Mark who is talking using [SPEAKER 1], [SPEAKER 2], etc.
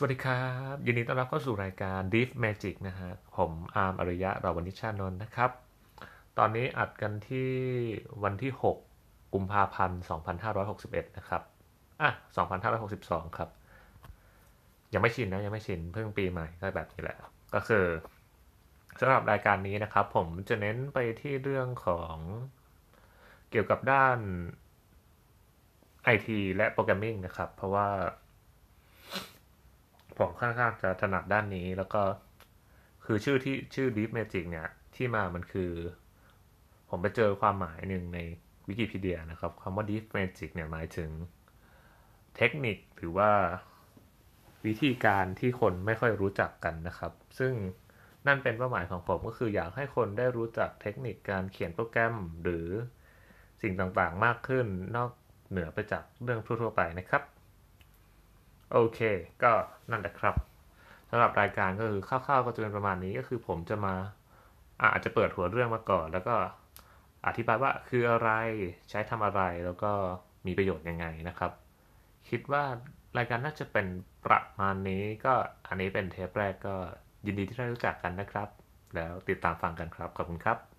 [SPEAKER 1] สวัสดีครับ ยินดีต้อนรับเข้าสู่รายการ Deep Magic นะฮะ ผมอาร์มอริยะเราวนิชานนท์นะครับ ตอนนี้อัดกันที่วันที่ 6 กุมภาพันธ์ 2561 นะครับ อะ 2562 ครับ ยังไม่ชินนะ ยังไม่ชิน เพิ่งปีใหม่ก็แบบนี้แหละ ก็คือสำหรับรายการนี้นะครับ ผมจะเน้นไปที่เรื่องของเกี่ยวกับด้าน IT และโปรแกรมมิ่งนะครับ เพราะว่า ผมค่อนข้างจะถนัดด้านนี้ แล้วก็คือชื่อที่ชื่อ Deep Magic เนี่ย ที่มามันคือ ผมไปเจอความหมายหนึ่งในวิกิพีเดียนะครับคำว่า Deep Magic เนี่ยหมายถึงเทคนิคหรือว่าวิธีการที่คนไม่ค่อยรู้จักกันนะครับ ซึ่งนั่นเป็นเป้าหมายของผมก็คืออยากให้คนได้รู้จักเทคนิคการเขียนโปรแกรมหรือสิ่งต่างๆมากขึ้นนอกเหนือไปจากเรื่องทั่ว ๆ ไปนะครับ โอเค ก็นั่นแหละครับสำหรับรายการก็คือคร่าวๆก็จะเป็นประมาณนี้ก็คือผมจะมาอาจจะเปิดหัวเรื่องมาก่อน แล้วก็อธิบายว่าคืออะไรใช้ทำอะไรแล้วก็มีประโยชน์ยังไงนะครับ คิดว่ารายการน่าจะเป็นประมาณนี้ก็อันนี้เป็นเทปแรกก็ยินดีที่ได้รู้จักกันนะครับ แล้วติดตามฟังกันครับ ขอบคุณครับ